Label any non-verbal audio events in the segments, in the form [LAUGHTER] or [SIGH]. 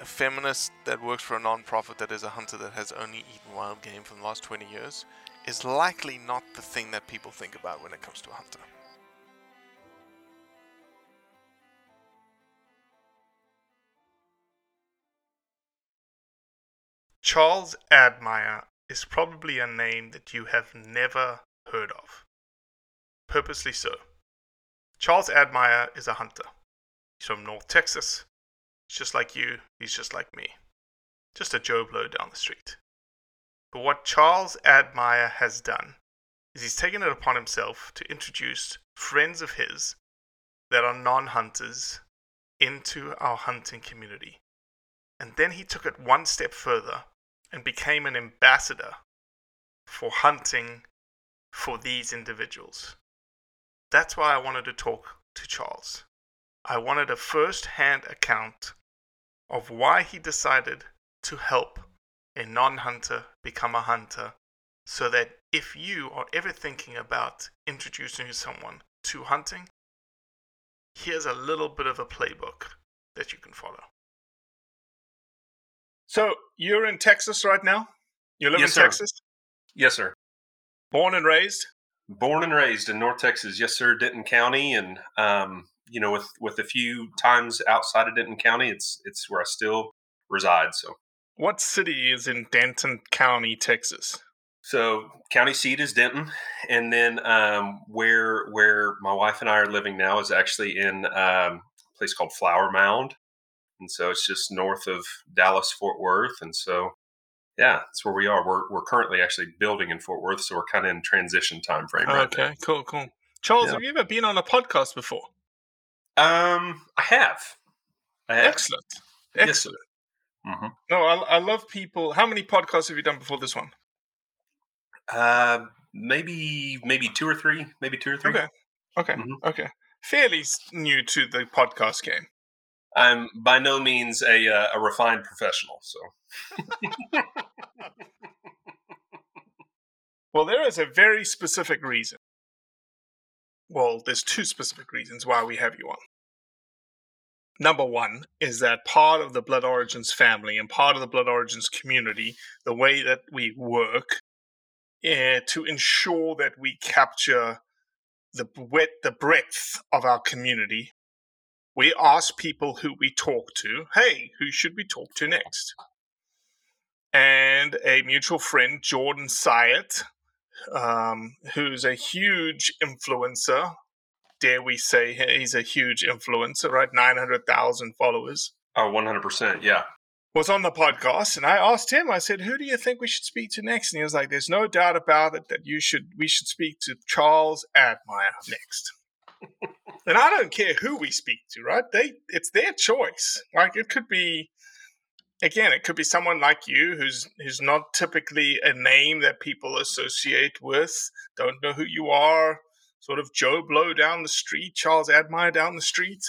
a feminist that works for a non-profit that is a hunter that has only eaten wild game for the last 20 years is likely not the thing that people think about when it comes to a hunter. Charles Admire is probably a name that you have never heard of. Purposely so. Charles Admire is a hunter. He's from North Texas. He's just like you, he's just like me. Just a Joe Blow down the street. But what Charles Admire has done is he's taken it upon himself to introduce friends of his that are non hunters into our hunting community. And then he took it one step further and became an ambassador for hunting for these individuals. That's why I wanted to talk to Charles. I wanted a first hand account of why he decided to help a non hunter become a hunter so that if you are ever thinking about introducing someone to hunting, here's a little bit of a playbook that you can follow. So you're in Texas right now? You live Yes, in sir. Texas? Yes, sir. Born and raised? Born and raised in North Texas, yes, sir, Denton County, and um, you know, with with a few times outside of Denton County, it's it's where I still reside. So, What city is in Denton County, Texas? so county seat is Denton, and then um, where where my wife and I are living now is actually in um, a place called Flower Mound, and so it's just north of Dallas Fort Worth, and so yeah, that's where we are. We're we're currently actually building in Fort Worth, so we're kind of in transition time frame right now. okay, cool, cool. Charles, Yeah. have you ever been on a podcast before? Um, I have. I have. Excellent. Yes, Excellent. hmm No, I, I love people. How many podcasts have you done before this one? Uh, maybe maybe two or three, maybe two or three. Okay. Okay. Mhm. Okay. Fairly new to the podcast game. I'm by no means a uh, a refined professional, so [LAUGHS] Well, there is a very specific reason. There's two specific reasons why we have you on. Number one is that part of the Blood Origins family and part of the Blood Origins community, the way that we work uh, to ensure that we capture the wet the breadth of our community, we ask people who we talk to, hey, who should we talk to next? And a mutual friend, Jordan Syatt, um, who's a huge influencer, dare we say he's a huge influencer, right? 900,000 followers. Oh, 100%. Yeah. Was on the podcast, and I asked him. I said, "Who do you think we should speak to next?" And he was like, "There's no doubt about it that you should. We should speak to Charles Admire next." and I don't care who we speak to, right? They, it's their choice. Like it could be, again, it could be someone like you who's who's not typically a name that people associate with, don't know who you are, sort of Joe Blow down the street, Charles Admire down the street,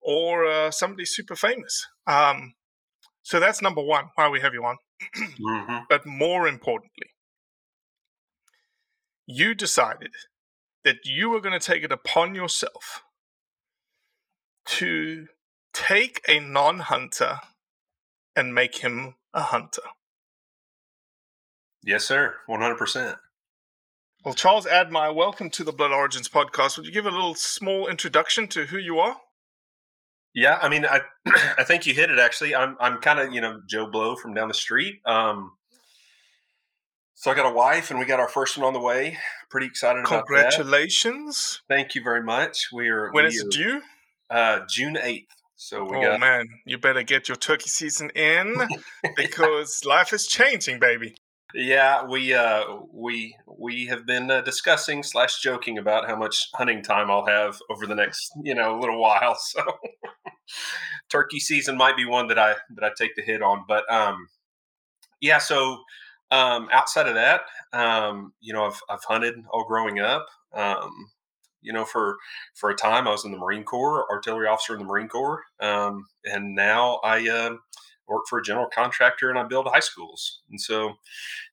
or uh, somebody super famous. Um, so that's number one, why we have you on. [CLEARS THROAT] mm-hmm. But more importantly, you decided that you were going to take it upon yourself to take a non hunter and make him a hunter. Yes, sir. 100%. Well, Charles Admire, welcome to the Blood Origins podcast. Would you give a little small introduction to who you are? Yeah, I mean, I [CLEARS THROAT] I think you hit it. Actually, I'm I'm kind of you know Joe Blow from down the street. Um, so I got a wife, and we got our first one on the way. Pretty excited about that. Congratulations! Thank you very much. We are When we is are, due? Uh, June eighth. So we Oh got man, you better get your turkey season in [LAUGHS] because life is changing, baby. Yeah we uh we we have been uh, discussing slash joking about how much hunting time I'll have over the next you know little while. [LAUGHS] So turkey season might be one that I that I take the hit on, but um yeah. So um outside of that, um you know I've I've hunted all growing up. Um you know for for a time I was in the Marine Corps, artillery officer in the Marine Corps, um and now I. Uh, work for a general contractor and I build high schools. And so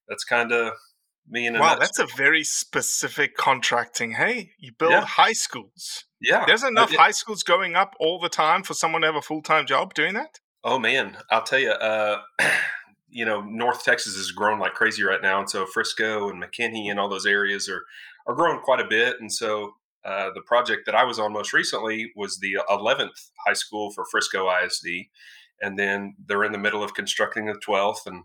that's kind of me in a Wow, that's a very specific contracting. Hey, you build Yeah. high schools. yeah. There's enough high schools going up all the time for someone to have a full time job doing that. Oh man, I'll tell you. Uh, [CLEARS THROAT] you know, North Texas is growing like crazy right now, and so Frisco and McKinney and all those areas are are growing quite a bit. And so uh, the project that I was on most recently was the 11th high school for Frisco ISD, and then they're in the middle of constructing the 12th. And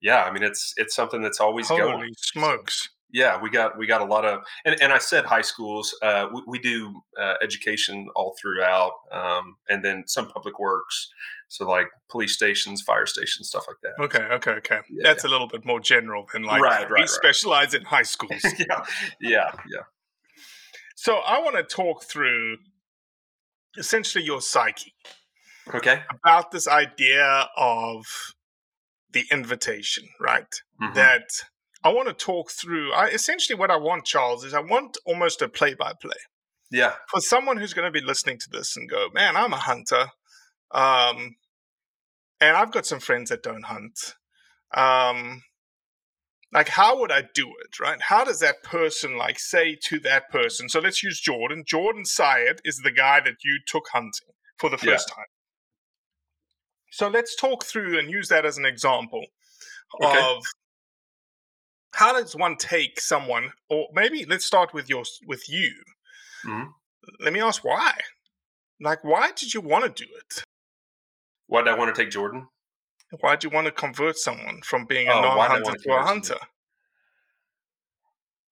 yeah, I mean, it's it's something that's always Holy going. smokes! yeah we got we got a lot of and, and i said high schools uh, we, we do uh, education all throughout um, and then some public works so like police stations fire stations stuff like that Okay, okay, okay. Yeah, That's a little bit more general than like Right, right, we right. specialize in high [LAUGHS] schools. yeah yeah yeah so I want to talk through essentially your psyche okay about this idea of the invitation, right? Mhm. That I want to talk through. I, essentially, what I want, Charles, is I want almost a play by play. yeah for someone who's going to be listening to this and go, man, I'm a hunter, um, and I've got some friends that don't hunt. Um, like, how would I do it, right? How does that person, like, say to that person? So let's use Jordan. Jordan Syatt is the guy that you took hunting for the Yeah. first time. So let's talk through and use that as an example Okay. of how does one take someone, or maybe let's start with your with you Mhm. let me ask why. Like, why did you want to do it? why did i want to take jordan Why did you want to convert someone from being a Oh, why did I non-hunter to a hunter? someone?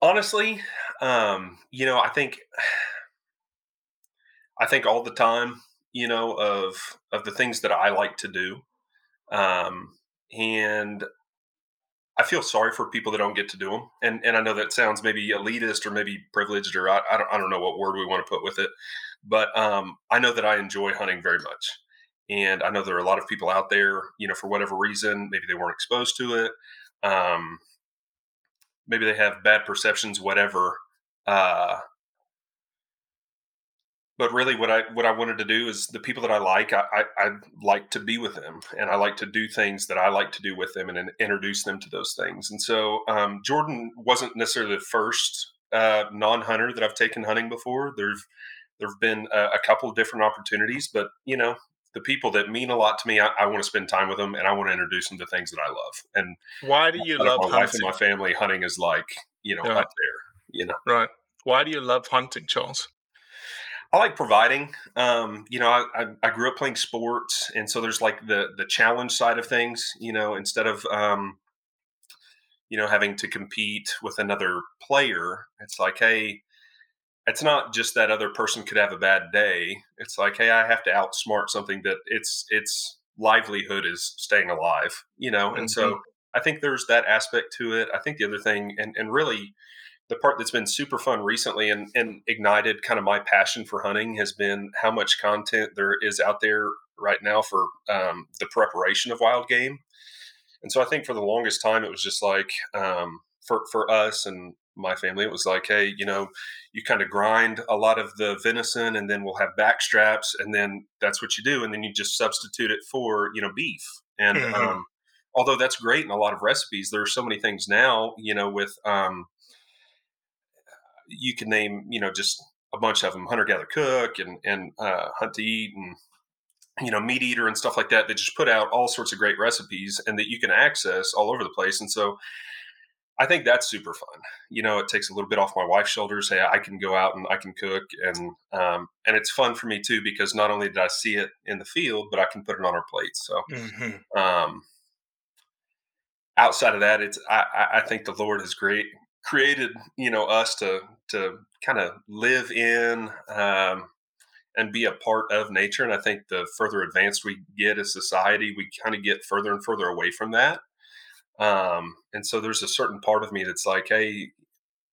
honestly um you know i think [SIGHS] i think all the time you know of of the things that i like to do um and i feel sorry for people that don't get to do them and and i know that sounds maybe elitist or maybe privileged or i, I, don't, I don't know what word we want to put with it but um i know that i enjoy hunting very much and i know there are a lot of people out there you know for whatever reason maybe they weren't exposed to it um maybe they have bad perceptions whatever uh but really what i what i wanted to do is the people that i like i i, I like to be with them and i like to do things that i like to do with them and, then introduce them to those things and so um, jordan wasn't necessarily the first uh, non-hunter that i've taken hunting before there's there've been a, a couple of different opportunities but you know the people that mean a lot to me, I, I want to spend time with them and I want to introduce them to things that I love. And why do you love wife hunting? and my family? Hunting is like you know Yeah. right there. You know, Right. Why do you love hunting, Charles? I like providing. Um, you know, I, I, I grew up playing sports, and so there's like the the challenge side of things. You know, instead of um, you know having to compete with another player, it's like, hey, it's not just that other person could have a bad day. It's like, hey, I have to outsmart something that its its livelihood is staying alive. You know, and so I think there's that aspect to it. I think the other thing, and and really the part that's been super fun recently and, and ignited kind of my passion for hunting has been how much content there is out there right now for um, the preparation of wild game. And so I think for the longest time, it was just like um, for, for us and my family, it was like, hey, you know, you kind of grind a lot of the venison and then we'll have back straps and then that's what you do. And then you just substitute it for, you know, beef. And Mhm. um, although that's great in a lot of recipes, there are so many things now, you know, with, um, you can name you know just a bunch of them hunter gather cook and and uh, hunt to eat and you know meat eater and stuff like that that just put out all sorts of great recipes and that you can access all over the place and so i think that's super fun you know it takes a little bit off my wife's shoulders hey i can go out and i can cook and um, and it's fun for me too because not only did i see it in the field but i can put it on our plates so Mm-hmm. um, outside of that, it's I, I- think the Lord has great created you know us to to kind of live in um, and be a part of nature. And I think the further advanced we get as society, we kind of get further and further away from that. Um, and so there's a certain part of me that's like, hey,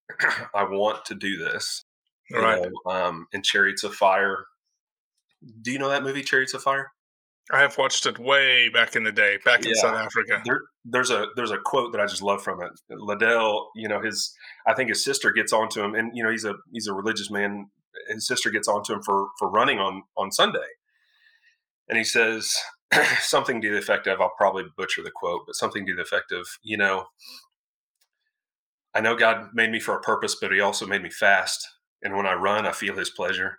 [CLEARS THROAT] I want to do this. you Right. know, um, in Chariots of Fire. Do you know that movie, Chariots of Fire? I have watched it way back in the day, back in Yeah. South Africa. there, there's a there's a quote that I just love from it. Liddell, you know, his I think his sister gets onto him, and you know he's a he's a religious man. His sister gets onto him for for running on on Sunday, and he says [CLEARS THROAT] something to the effect of I'll probably butcher the quote, but something to the effect of you know, I know God made me for a purpose, but He also made me fast, and when I run, I feel His pleasure,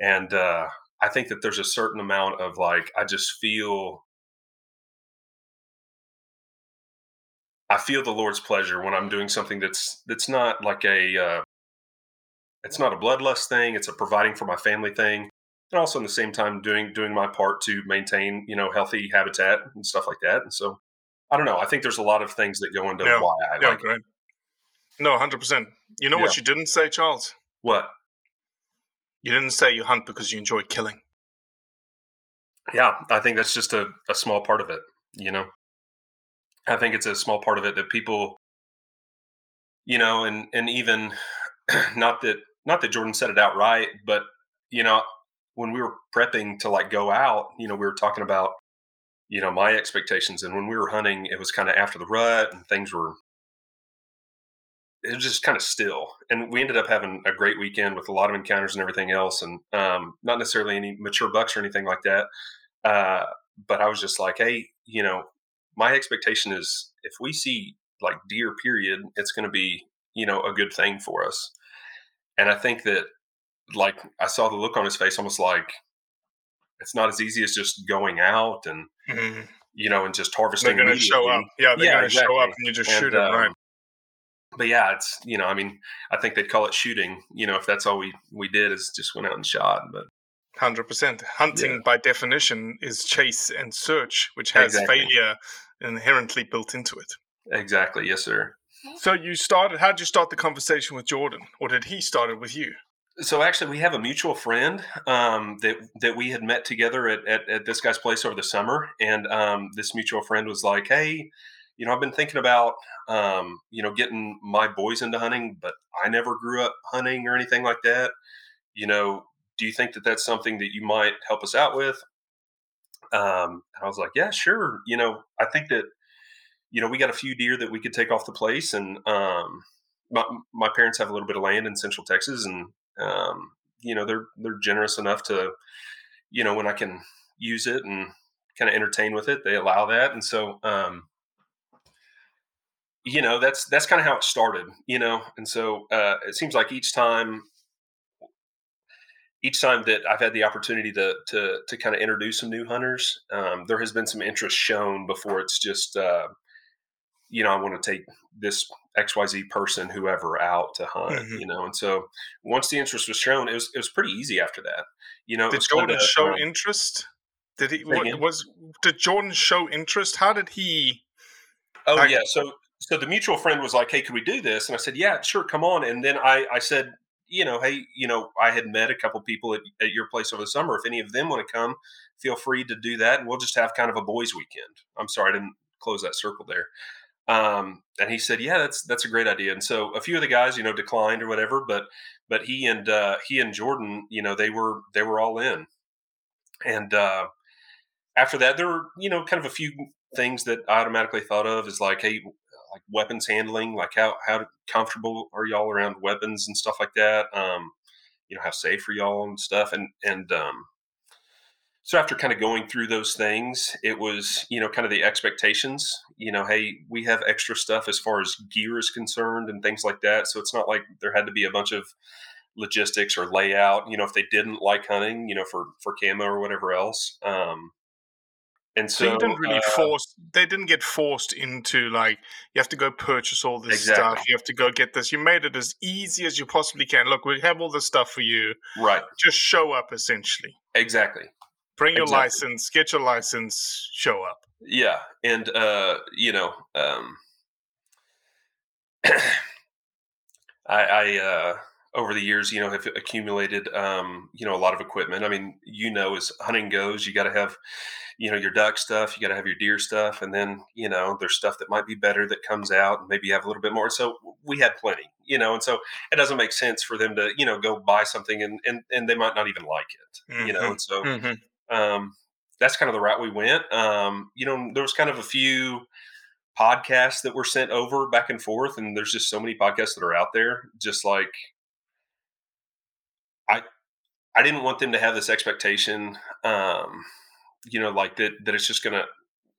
and uh, I think that there's a certain amount of like I just feel I feel the Lord's pleasure when I'm doing something that's that's not like a uh, it's not a bloodlust thing. It's a providing for my family thing, and also in the same time doing doing my part to maintain you know healthy habitat and stuff like that. And so I don't know. I think there's a lot of things that go into Yeah. why I Yeah, like it. No, hundred percent. You know what you didn't say, Charles? what. You didn't say you hunt because you enjoy killing. Yeah, I think that's just a, a small part of it. You know, I think it's a small part of it that people, you know, and and even [CLEARS THROAT] not that not that Jordan said it outright, but you know, when we were prepping to like go out, you know, we were talking about, you know, my expectations, and when we were hunting, it was kind of after the rut, and things were. It was just kind of still, and we ended up having a great weekend with a lot of encounters and everything else, and um, not necessarily any mature bucks or anything like that. Uh, but I was just like, hey, you know, my expectation is if we see like deer, period, it's going to be, you know, a good thing for us. And I think that, like, I saw the look on his face, almost like it's not as easy as just going out and, Mhm. you know, and just harvesting. They're going to show up. Yeah, they're Yeah, going to show up and you just And, shoot them, right? But yeah, it's you know, I mean, I think they'd call it shooting. You know, if that's all we we did is just went out and shot. But Hundred percent. Hunting, by definition, is chase and search, which has Exactly. failure inherently built into it. exactly, yes, sir. So you started. How did you start the conversation with Jordan, or did he start it with you? So actually, we have a mutual friend um, that that we had met together at, at, at this guy's place over the summer, and um, this mutual friend was like, "Hey, you know, I've been thinking about um, you know getting my boys into hunting, but I never grew up hunting or anything like that. You know, do you think that that's something that you might help us out with?" Um, and I was like, "Yeah, sure. You know, I think that you know we got a few deer that we could take off the place, and um, my, my parents have a little bit of land in Central Texas, and um, you know they're they're generous enough to you know when I can use it and kind of entertain with it, they allow that, and so um, you know that's that's kind of how it started, you know, and so uh, it seems like each time each time that I've had the opportunity to to to kind of introduce some new hunters, um, there has been some interest shown before it's just uh, you know I want to take this XYZ person, whoever, out to hunt, Mhm. you know. And so once the interest was shown, it was it was pretty easy after that. You know, Did Jordan kinda, show um, interest? Did he? What, was did Jordan show interest? How did he? Oh yeah. So so the mutual friend was like, "Hey, could we do this?" And I said, "Yeah, sure, come on." And then I I said, you know, hey, you know, I had met a couple people at, at your place over the summer. If any of them want to come, feel free to do that, and we'll just have kind of a boys' weekend. I'm sorry, I didn't close that circle there. Um, and he said, "Yeah, that's that's a great idea." And so a few of the guys, you know, declined or whatever, but but he and uh, he and Jordan, you know, they were they were all in. And uh, after that, there were you know kind of a few things that I automatically thought of is like, hey, like weapons handling, like how how comfortable are y'all around weapons and stuff like that. Um, you know, how safe are y'all and stuff, and and um, so after kind of going through those things, it was you know kind of the expectations. You know, hey, we have extra stuff as far as gear is concerned and things like that. So it's not like there had to be a bunch of logistics or layout. You know, if they didn't like hunting, you know, for for camo or whatever else. Um, and So, so, you didn't really uh, force. They didn't get forced into like you have to go purchase all this Exactly. stuff. You have to go get this. You made it as easy as you possibly can. Look, we have all this stuff for you. right, Just show up. Essentially, exactly. bring your Exactly. license, get your license, show up. Yeah, and uh, you know, um, [CLEARS THROAT] I, I uh, over the years, you know, have accumulated, um, you know, a lot of equipment. I mean, you know, as hunting goes, you got to have, you know, your duck stuff, you got to have your deer stuff, and then you know, there's stuff that might be better that comes out, and maybe you have a little bit more. So we had plenty, you know, and so it doesn't make sense for them to, you know, go buy something and and and they might not even like it, you know, Mhm. and so Mhm. um, that's kind of the route we went. Um, you know, there was kind of a few podcasts that were sent over back and forth, and there's just so many podcasts that are out there. Just like I, I didn't want them to have this expectation. Um, you know, like that that it's just gonna.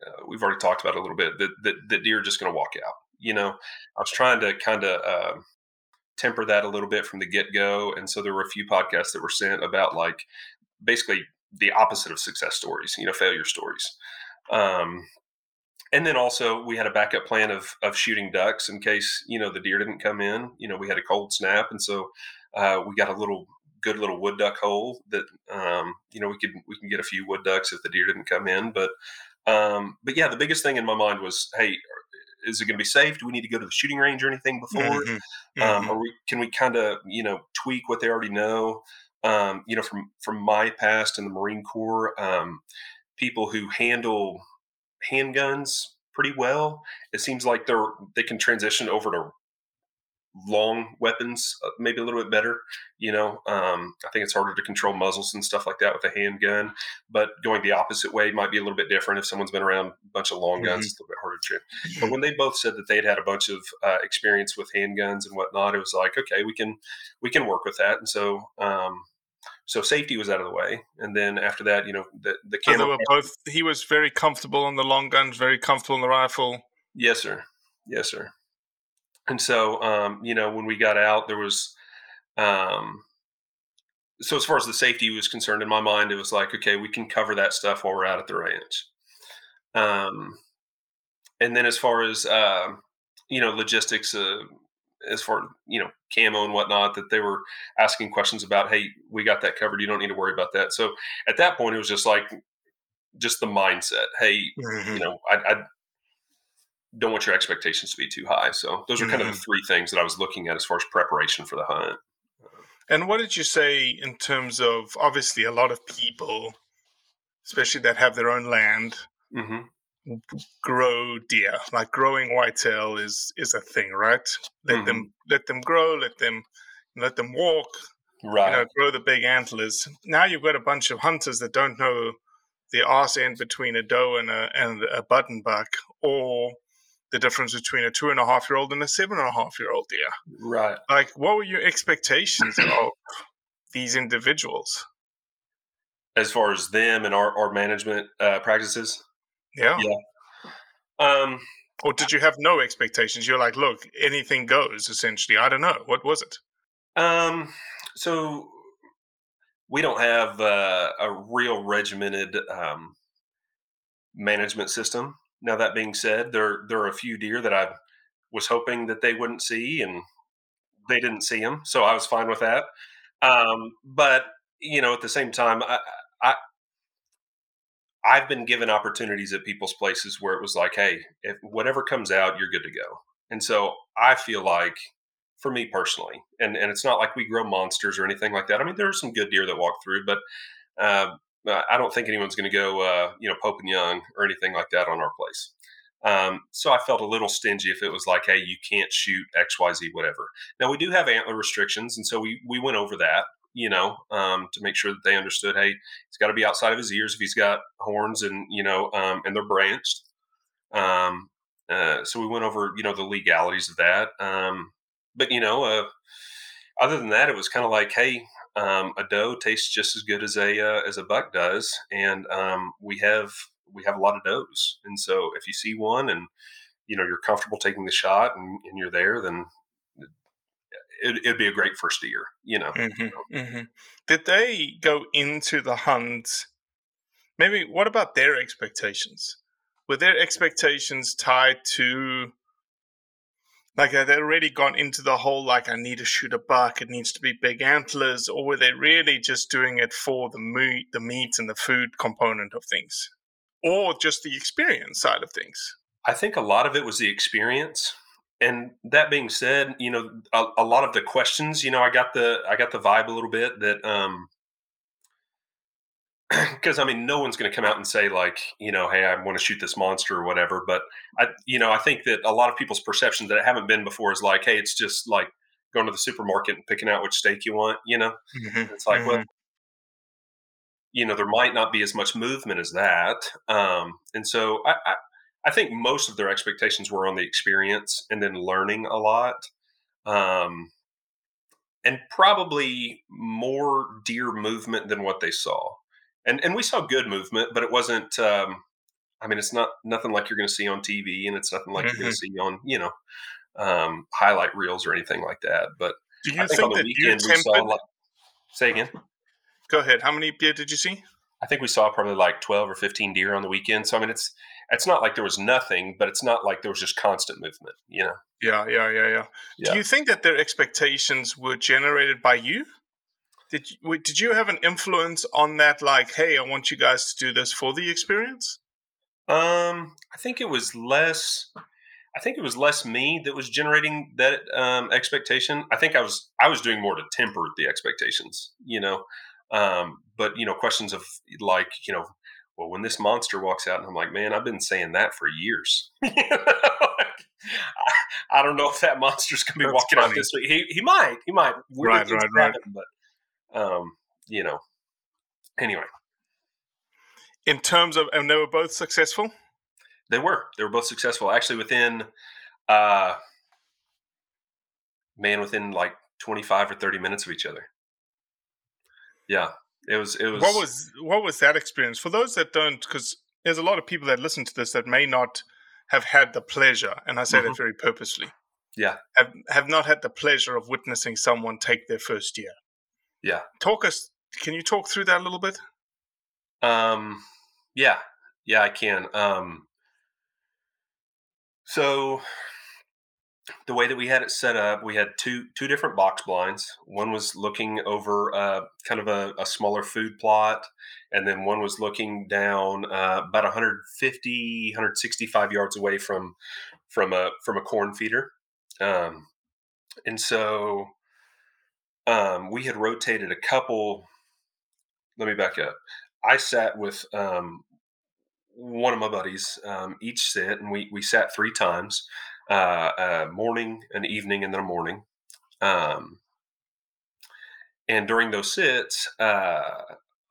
Uh, we've already talked about a little bit that that, that deer are just gonna walk out. You know, I was trying to kind of. Uh, temper that a little bit from the get-go and so there were a few podcasts that were sent about like basically the opposite of success stories, you know, failure stories. Um, and then also we had a backup plan of of shooting ducks in case you know the deer didn't come in. You know, we had a cold snap, and so uh, we got a little good little wood duck hole that um, you know we could we can get a few wood ducks if the deer didn't come in. But um, but yeah, the biggest thing in my mind was, hey, is it going to be safe? Do we need to go to the shooting range or anything before? Mhm. um, Mhm. or we, can we kind of you know tweak what they already know um, you know from from my past in the marine corps um, people who handle handguns pretty well it seems like they're they can transition over to long weapons uh, maybe a little bit better you know um, i think it's harder to control muzzles and stuff like that with a handgun but going the opposite way might be a little bit different if someone's been around a bunch of long guns Mhm. it's a little bit harder to train but [LAUGHS] when they both said that they'd had a bunch of uh, experience with handguns and whatnot, it was like, okay, we can we can work with that. And so um, so safety was out of the way. And then after that, you know, the the So they were both. He was very comfortable on the long guns, very comfortable on the rifle. yes, sir. Yes, sir. And so um, you know, when we got out, there was. Um, so as far as the safety was concerned, in my mind, it was like, okay, we can cover that stuff while we're out at the ranch. Um, and then as far as uh, you know logistics uh, as far you know camo and whatnot that they were asking questions about hey we got that covered you don't need to worry about that so at that point it was just like just the mindset hey Mhm. you know i, I don't want your expectations to be too high so those are kind of the three things that i was looking at as far as preparation for the hunt And what did you say in terms of obviously a lot of people, especially that have their own land, hmm grow deer. Like growing whitetail is is a thing, right? Let them let them grow, let them let them walk, right you know, grow the big antlers. Now you've got a bunch of hunters that don't know the arse end between a doe and a and a button buck, or the difference between a two and a half year old and a seven and a half year old deer. right Like, what were your expectations of these individuals? as far as them and our, our management uh, practices Yeah. Yeah. um Or did you have no expectations? You're like, look, anything goes. Essentially, I don't know. What was it? Um, so we don't have uh, a real regimented um, management system. Now that being said, there there are a few deer that I was hoping that they wouldn't see, and they didn't see them, so I was fine with that. Um, but you know, at the same time, I, I I've been given opportunities at people's places where it was like, hey, if whatever comes out, you're good to go. And so I feel like, for me personally, and and it's not like we grow monsters or anything like that. I mean, there are some good deer that walk through, but uh, I don't think anyone's going to go, uh, you know, Pope and Young or anything like that on our place. Um, so I felt a little stingy if it was like, hey, you can't shoot X, Y, Z, whatever. Now we do have antler restrictions, and so we we went over that, you know, um, to make sure that they understood, hey, he's got to be outside of his ears if he's got horns and you know, um, and they're branched. Um, uh, so we went over, you know, the legalities of that. Um, but you know, uh, other than that, it was kind of like, hey, um, a doe tastes just as good as a uh, as a buck does, and um, we have we have a lot of does. And so if you see one and you know you're comfortable taking the shot and, and you're there, then it, would be a great first year. You know. Mm-hmm, mm-hmm. Did they go into the hunt? Maybe what about their expectations? Were their expectations tied to like had they already gone into the whole like I need to shoot a buck, it needs to be big antlers, or were they really just doing it for the meat, the meat and the food component of things, or just the experience side of things? I think a lot of it was the experience. And that being said, you know, a, a lot of the questions, you know, I got the I got the vibe a little bit that um [CLEARS THROAT] because I mean, no one's going to come out and say like, you know, hey, I want to shoot this monster or whatever. But I, you know, I think that a lot of people's perceptions that it haven't been before is like, hey, it's just like going to the supermarket and picking out which steak you want. You know, mm-hmm. it's like, mm-hmm. well, you know, there might not be as much movement as that. Um, and so I, I, I think most of their expectations were on the experience and then learning a lot. Um, and probably more deer movement than what they saw and and we saw good movement, but it wasn't. Um, I mean, it's not nothing like you're going to see on TV, and it's nothing like mm-hmm. you're going to see on you know um, highlight reels or anything like that. But do you think, think that weekend we saw like, say again? Go ahead. How many deer did you see? I think we saw probably like twelve or fifteen deer on the weekend. So I mean, it's it's not like there was nothing, but it's not like there was just constant movement. You know? Yeah, yeah, yeah, yeah. yeah. Do you think that their expectations were generated by you? Did you, did you have an influence on that? Like, hey, I want you guys to do this for the experience. Um, I think it was less. I think it was less me that was generating that um, expectation. I think I was I was doing more to temper the expectations, you know. Um, but you know, questions of like, you know, well, when this monster walks out, and I'm like, man, I've been saying that for years. [LAUGHS] like, I, I, don't know if that monster's gonna be That's walking funny. out this week. He, he might, he might. Weird right, right, right. Happen, but um, you know, anyway. In terms of, and they were both successful. They were. They were both successful. Actually, within, uh, man, within like twenty five or thirty minutes of each other. Yeah, it was. It was. What was what was that experience for those that don't? Because there's a lot of people that listen to this that may not have had the pleasure, and I say mm-hmm. that very purposely. Yeah, have have not had the pleasure of witnessing someone take their first year. Yeah. Talk us. Can you talk through that a little bit? Um. Yeah. Yeah, I can. Um. So the way that we had it set up, we had two two different box blinds. One was looking over uh, kind of a, a, smaller food plot, and then one was looking down uh, about 150, 165 yards away from from a from a corn feeder. Um, and so um, we had rotated a couple. Let me back up. I sat with um, one of my buddies um, each sit, and we we sat three times: uh, morning, an evening, and then a morning. Um, and during those sits, uh,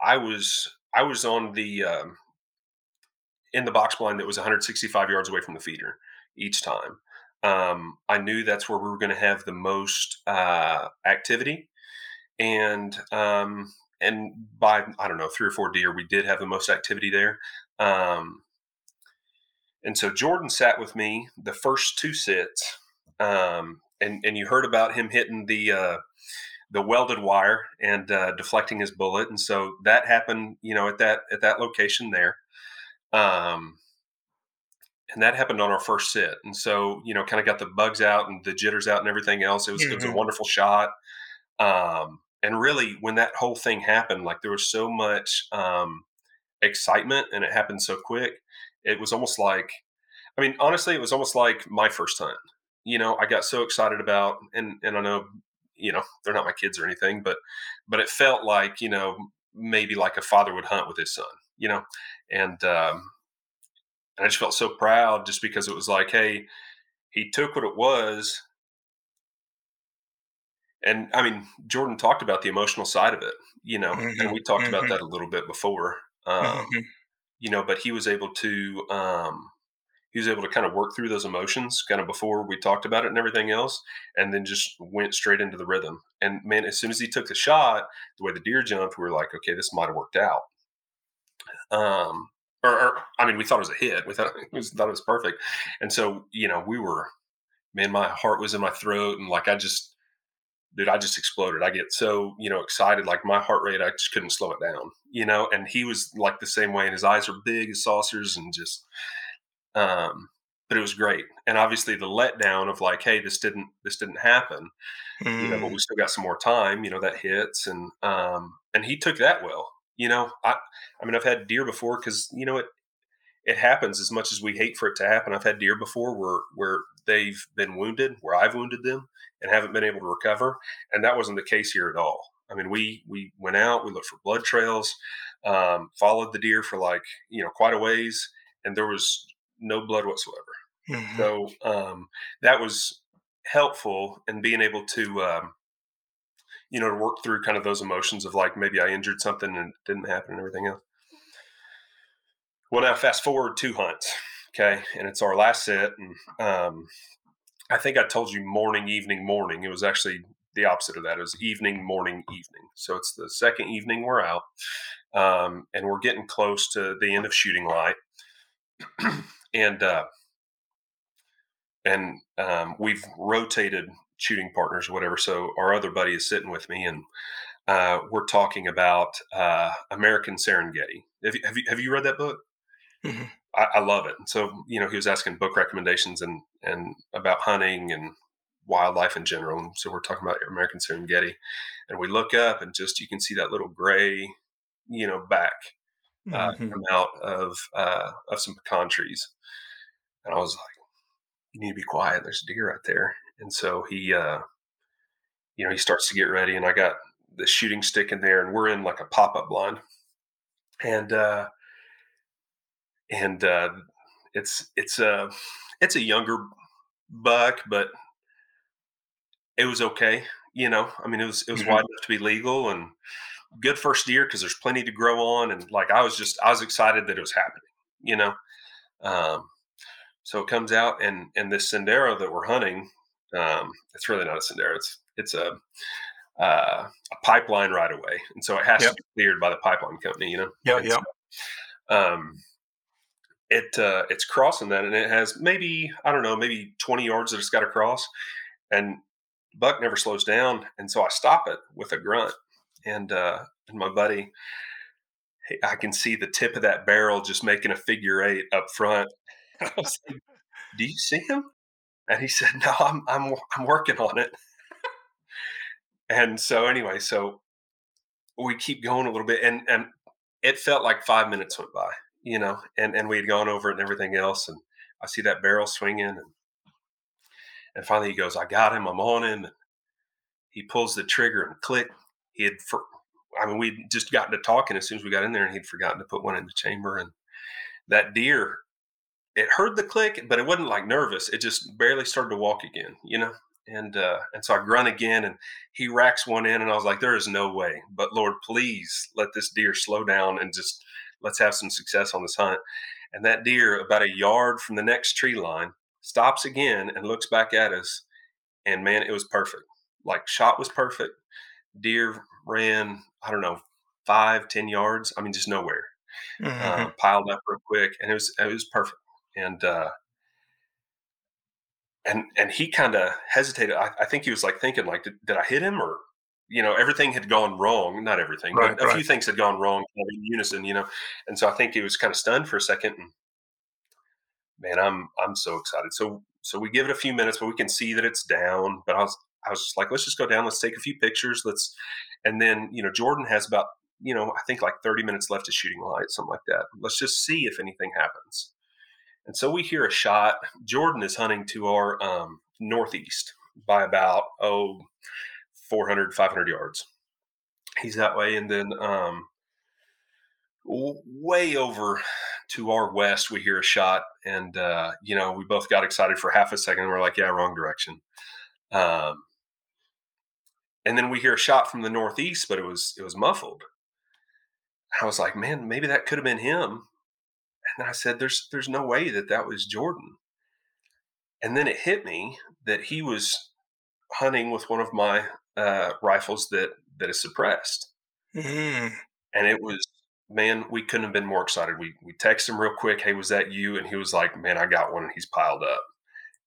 I was I was on the um, in the box blind that was 165 yards away from the feeder each time. Um, I knew that's where we were going to have the most uh, activity, and um, and by I don't know three or four deer, we did have the most activity there. Um, and so Jordan sat with me the first two sits, um, and and you heard about him hitting the uh, the welded wire and uh, deflecting his bullet, and so that happened, you know, at that at that location there. Um, and that happened on our first sit, and so you know, kind of got the bugs out and the jitters out and everything else. It was mm-hmm. it was a mm-hmm. wonderful shot. Um, and really, when that whole thing happened, like there was so much um, excitement, and it happened so quick. It was almost like, I mean, honestly, it was almost like my first hunt. You know, I got so excited about, and and I know you know they're not my kids or anything but but it felt like you know maybe like a father would hunt with his son you know and um and i just felt so proud just because it was like hey he took what it was and i mean jordan talked about the emotional side of it you know mm-hmm. and we talked mm-hmm. about that a little bit before um mm-hmm. you know but he was able to um he was able to kind of work through those emotions kind of before we talked about it and everything else and then just went straight into the rhythm and man as soon as he took the shot the way the deer jumped we were like okay this might have worked out um or, or, i mean we thought it was a hit we thought [LAUGHS] it was, thought it was perfect and so you know we were man my heart was in my throat and like i just dude, I just exploded. I get so, you know, excited. Like my heart rate, I just couldn't slow it down, you know, and he was like the same way. And his eyes are big as saucers and just, um, but it was great. And obviously the letdown of like, hey, this didn't this didn't happen. Mm. You know, but we mm. still got some more time. You know, that hits, and um, and he took that well. You know, I I mean, I've had deer before because you know it it happens as much as we hate for it to happen. I've had deer before where where they've been wounded, where I've wounded them, and haven't been able to recover, and that wasn't the case here at all. I mean, we we went out, we looked for blood trails, um, followed the deer for like you know quite a ways, and there was no blood whatsoever. Mm-hmm. So um, that was helpful in being able to, um, you know, to work through kind of those emotions of like maybe I injured something and it didn't happen and everything else. Well, now fast forward two hunts, okay, and it's our last set, and um, I think I told you morning, evening, morning. It was actually the opposite of that. It was evening, morning, evening. So it's the second evening we're out, um, and we're getting close to the end of shooting light. [CLEARS THROAT] and uh, and um, we've rotated shooting partners or whatever. So our other buddy is sitting with me, and uh, we're talking about uh, American Serengeti. Have you, have you, have you read that book? Mm-hmm. I, I, love it. So you know, he was asking book recommendations and and about hunting and wildlife in general. And so we're talking about American Serengeti, and we look up and just you can see that little gray, you know, back uh, mm-hmm. come out of uh, of some pecan trees, and I was like, "You need to be quiet. There's a deer right there." And so he, uh, you know, he starts to get ready, and I got the shooting stick in there, and we're in like a pop up blind, and uh, and uh, it's it's a it's a younger buck, but it was okay. You know, I mean, it was it was mm-hmm. wide enough to be legal, and good first year because there's plenty to grow on. And like I was just I was excited that it was happening, you know. Um, so it comes out and and this Sendero that we're hunting, um, it's really not a Sendero. It's it's a uh, a pipeline right away, and so it has yep. to be cleared by the pipeline company, you know. Yeah, yeah. So, um, it uh, it's crossing that, and it has maybe I don't know, maybe twenty yards that it's got to cross, and buck never slows down, and so I stop it with a grunt, and uh, and my buddy, I can see the tip of that barrel just making a figure eight up front. [LAUGHS] I was like, "Do you see him?" And he said, "No, I'm I'm I'm working on it." and so anyway, so we keep going a little bit, and and it felt like five minutes went by, you know, and and we had gone over it and everything else, and I see that barrel swinging, and and finally he goes, "I got him, I'm on him." And he pulls the trigger and click. He had, for, I mean, we'd just gotten to talking as soon as we got in there, and he'd forgotten to put one in the chamber. And that deer, it heard the click, but it wasn't like nervous. It just barely started to walk again, you know. And uh, and so I grunt again, and he racks one in, and I was like, "There is no way." But Lord, please let this deer slow down and just let's have some success on this hunt. And that deer, about a yard from the next tree line, stops again and looks back at us. And man, it was perfect like shot was perfect. Deer ran, I don't know, five, ten yards. I mean, just nowhere. Mm-hmm. Uh, piled up real quick, and it was it was perfect. And uh, and and he kind of hesitated. I, I, think he was like thinking, like, did, did I hit him or you know, everything had gone wrong. Not everything, Right, but a few things had gone wrong in unison, you know. And so I think he was kind of stunned for a second. And man, I'm I'm so excited. So so we give it a few minutes, but we can see that it's down. But I was I was just like, let's just go down. Let's take a few pictures. Let's and then you know Jordan has about you know I think like 30 minutes left of shooting light, something like that. Let's just see if anything happens. And so we hear a shot. Jordan is hunting to our um, northeast by about oh 400 500 yards. He's that way, and then um, way over to our west, we hear a shot, and uh, you know we both got excited for half a second. And we're like, "Yeah, wrong direction." Um, and then we hear a shot from the northeast, but it was it was muffled. I was like, "Man, maybe that could have been him." And I said, "There's there's no way that that was Jordan." And then it hit me that he was hunting with one of my uh, rifles that that is suppressed. Mm. and it was man we couldn't have been more excited. We we texted him real quick hey was that you? And he was like man i got one and he's piled up.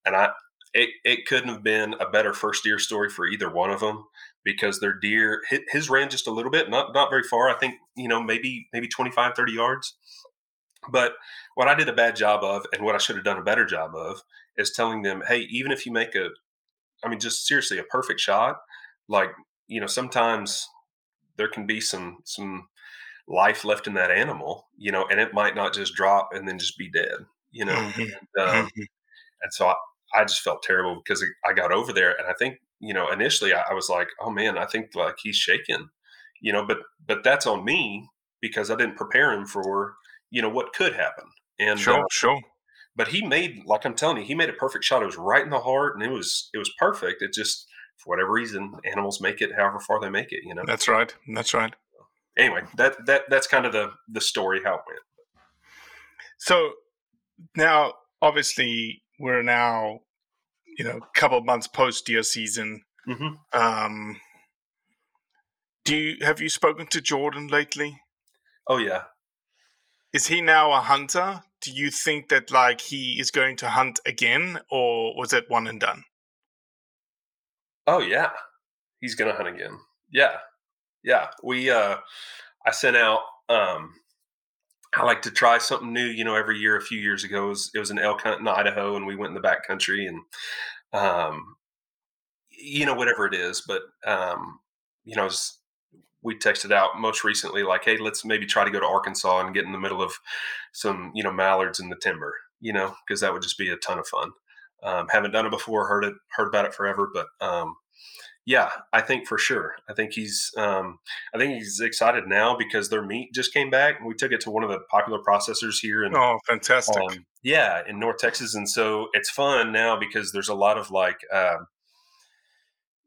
And i it, it couldn't have been a better first deer story for either one of them because their deer his, his ran just a little bit not not very far i think you know maybe maybe 25 30 yards but what i did a bad job of and what i should have done a better job of is telling them hey even if you make a i mean just seriously a perfect shot like you know sometimes there can be some some life left in that animal, you know, and it might not just drop and then just be dead, you know. Mhm. And, um, and so I, I just felt terrible because I got over there, and I think you know initially I, I was like, oh man, I think like he's shaking, you know, but but that's on me because I didn't prepare him for you know what could happen. And Sure, uh, sure. but he made like I'm telling you, he made a perfect shot. It was right in the heart, and it was it was perfect. It just for whatever reason, animals make it however far they make it, you know. That's right. That's right. Anyway, that that that's kind of the the story how it went. So now, obviously, we're now, you know, a couple of months post deer season. Mhm. Um, do you have you spoken to Jordan lately? Oh yeah, Is he now a hunter? Do you think that like he is going to hunt again, or was it one and done? oh yeah, he's gonna hunt again. Yeah, yeah. We uh, I sent out. Um, I like to try something new. You know, every year. A few years ago, it was, it was an elk hunt in Idaho, and we went in the back country, and um, you know, whatever it is. But um, you know, s- we texted out most recently, like, hey, let's maybe try to go to Arkansas and get in the middle of some, you know, mallards in the timber. You know, because that would just be a ton of fun. Um, haven't done it before, heard it, heard about it forever, but um, yeah, I think for sure. I think he's, um, I think he's excited now because their meat just came back, and we took it to one of the popular processors here in Oh, fantastic! um, yeah, in North Texas, and so it's fun now because there's a lot of like, um,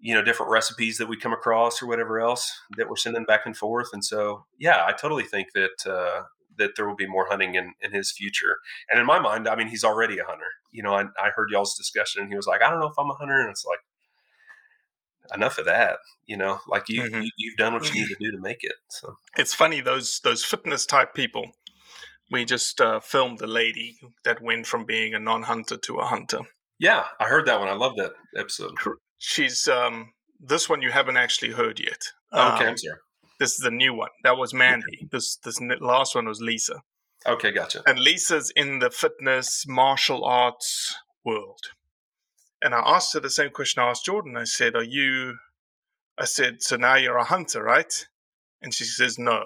you know, different recipes that we come across or whatever else that we're sending back and forth, and so yeah, I totally think that uh, that there will be more hunting in in his future. And in my mind, I mean, he's already a hunter. You know, I, I heard y'all's discussion, and he was like, I don't know if I'm a hunter, and it's like. Enough of that, you know. Like you, Mhm. you, you've done what you need to do to make it. So it's funny those those fitness type people. We just uh, filmed a lady that went from being a non-hunter to a hunter. yeah, I heard that one. I love that episode. She's um, this one you haven't actually heard yet. Okay, Um, this is the new one. That was Mandy. This this last one was Lisa. Okay, gotcha. And Lisa's in the fitness martial arts world. And I asked her the same question I asked Jordan. I said, Are you I said, So now you're a hunter, right? And she says, No,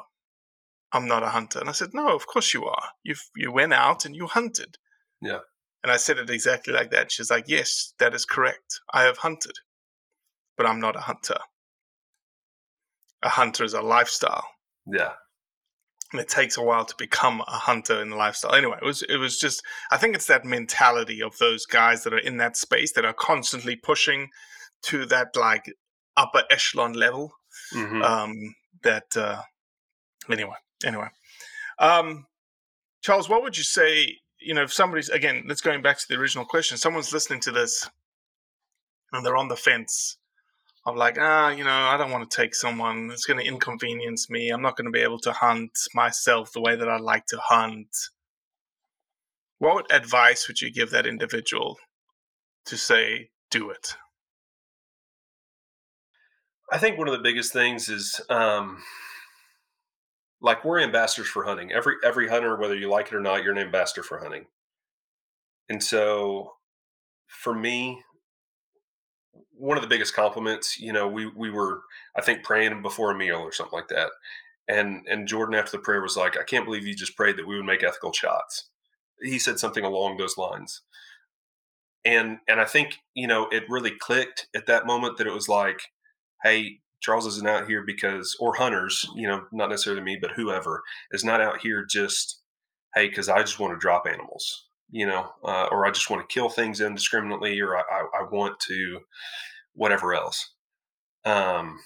I'm not a hunter. And I said, No, of course you are. You you went out and you hunted. Yeah. And I said it exactly like that. She's like, Yes, that is correct. I have hunted, but I'm not a hunter. A hunter is a lifestyle Yeah. and it takes a while to become a hunter in the lifestyle. Anyway, it was it was just I think it's that mentality of those guys that are in that space that are constantly pushing to that like upper echelon level. hmm Um, that uh, anyway, anyway. Um, Charles, what would you say? You know, if somebody's again, let's going back to the original question. Someone's listening to this and they're on the fence of like, ah, you know, I don't want to take someone. It's going to inconvenience me. I'm not going to be able to hunt myself the way that I like to hunt. What advice would you give that individual to say, do it? I think one of the biggest things is um, like we're ambassadors for hunting. Every every hunter, whether you like it or not, you're an ambassador for hunting. And so, for me, one of the biggest compliments, you know, we we were I think praying before a meal or something like that, and and Jordan after the prayer was like, I can't believe you just prayed that we would make ethical shots. He said something along those lines, and and I think you know it really clicked at that moment that it was like, hey, Charles isn't out here because, or hunters, you know, not necessarily me, but whoever is not out here just, hey, because I just want to drop animals, you know, uh, or I just want to kill things indiscriminately, or I, I, I want to whatever else. Um,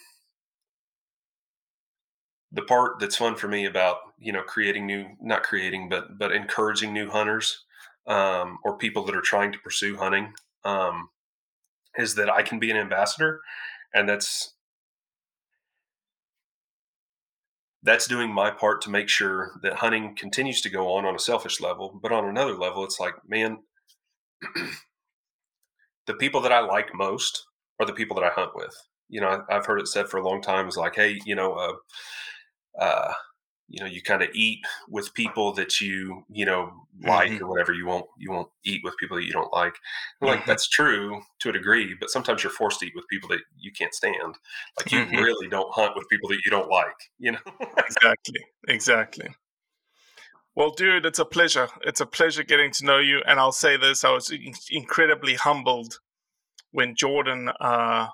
the part that's fun for me about you know creating new, not creating, but but encouraging new hunters um, or people that are trying to pursue hunting um, is that I can be an ambassador, and that's that's doing my part to make sure that hunting continues to go on on a selfish level. But on another level, it's like, man, [CLEARS THROAT] the people that I like most are the people that I hunt with. You know, I've heard it said for a long time is like, hey, you know, uh, uh, you know you kind of eat with people that you you know like mm-hmm. or whatever you won't you won't eat with people that you don't like like mm-hmm. that's true to a degree but sometimes you're forced to eat with people that you can't stand like you mm-hmm. really don't hunt with people that you don't like you know exactly exactly well dude it's a pleasure it's a pleasure getting to know you and i'll say this i was incredibly humbled when jordan uh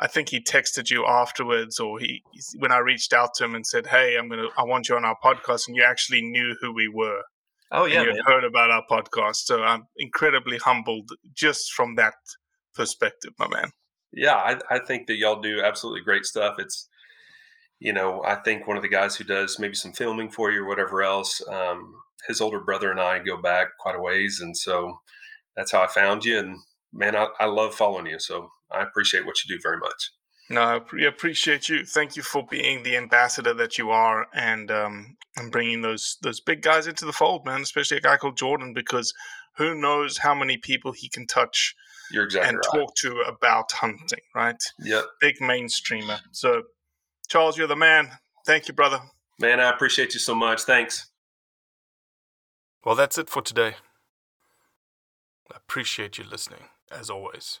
I think he texted you afterwards, or he when I reached out to him and said, "Hey, I'm gonna, I want you on our podcast," and you actually knew who we were. Oh yeah, you heard about our podcast, so I'm incredibly humbled just from that perspective, my man. Yeah, I, I think that y'all do absolutely great stuff. It's, you know, I think one of the guys who does maybe some filming for you or whatever else, um, his older brother and I go back quite a ways, and so that's how I found you. And man, I, I love following you. So I appreciate what you do very much. No, I appreciate you. Thank you for being the ambassador that you are, and um, and bringing those those big guys into the fold, man. Especially a guy called Jordan, because who knows how many people he can touch You're exactly and right. talk to about hunting, right? Yep. Big mainstreamer. So, Charles, you're the man. Thank you, brother. Man, I appreciate you so much. Thanks. Well, that's it for today. I appreciate you listening, as always.